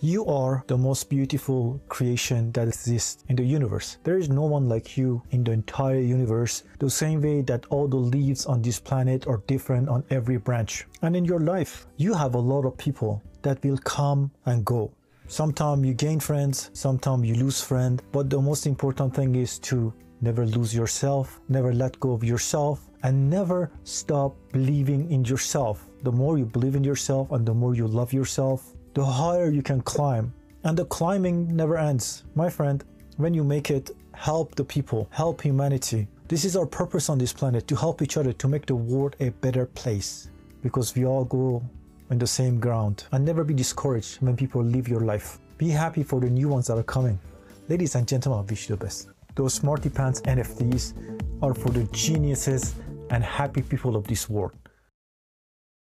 You are the most beautiful creation that exists in the universe. There is no one like you in the entire universe, the same way that all the leaves on this planet are different on every branch. And in your life, you have a lot of people that will come and go. Sometimes you gain friends, sometimes you lose friends, but the most important thing is to never lose yourself, never let go of yourself, and never stop believing in yourself. The more you believe in yourself and the more you love yourself, the higher you can climb. And the climbing never ends. My friend, when you make it, help the people, help humanity. This is our purpose on this planet to help each other to make the world a better place because we all go in the same ground. And never be discouraged when people leave your life. Be happy for the new ones that are coming. Ladies and gentlemen, I wish you the best. Those Smarty Pants NFTs are for the geniuses and happy people of this world.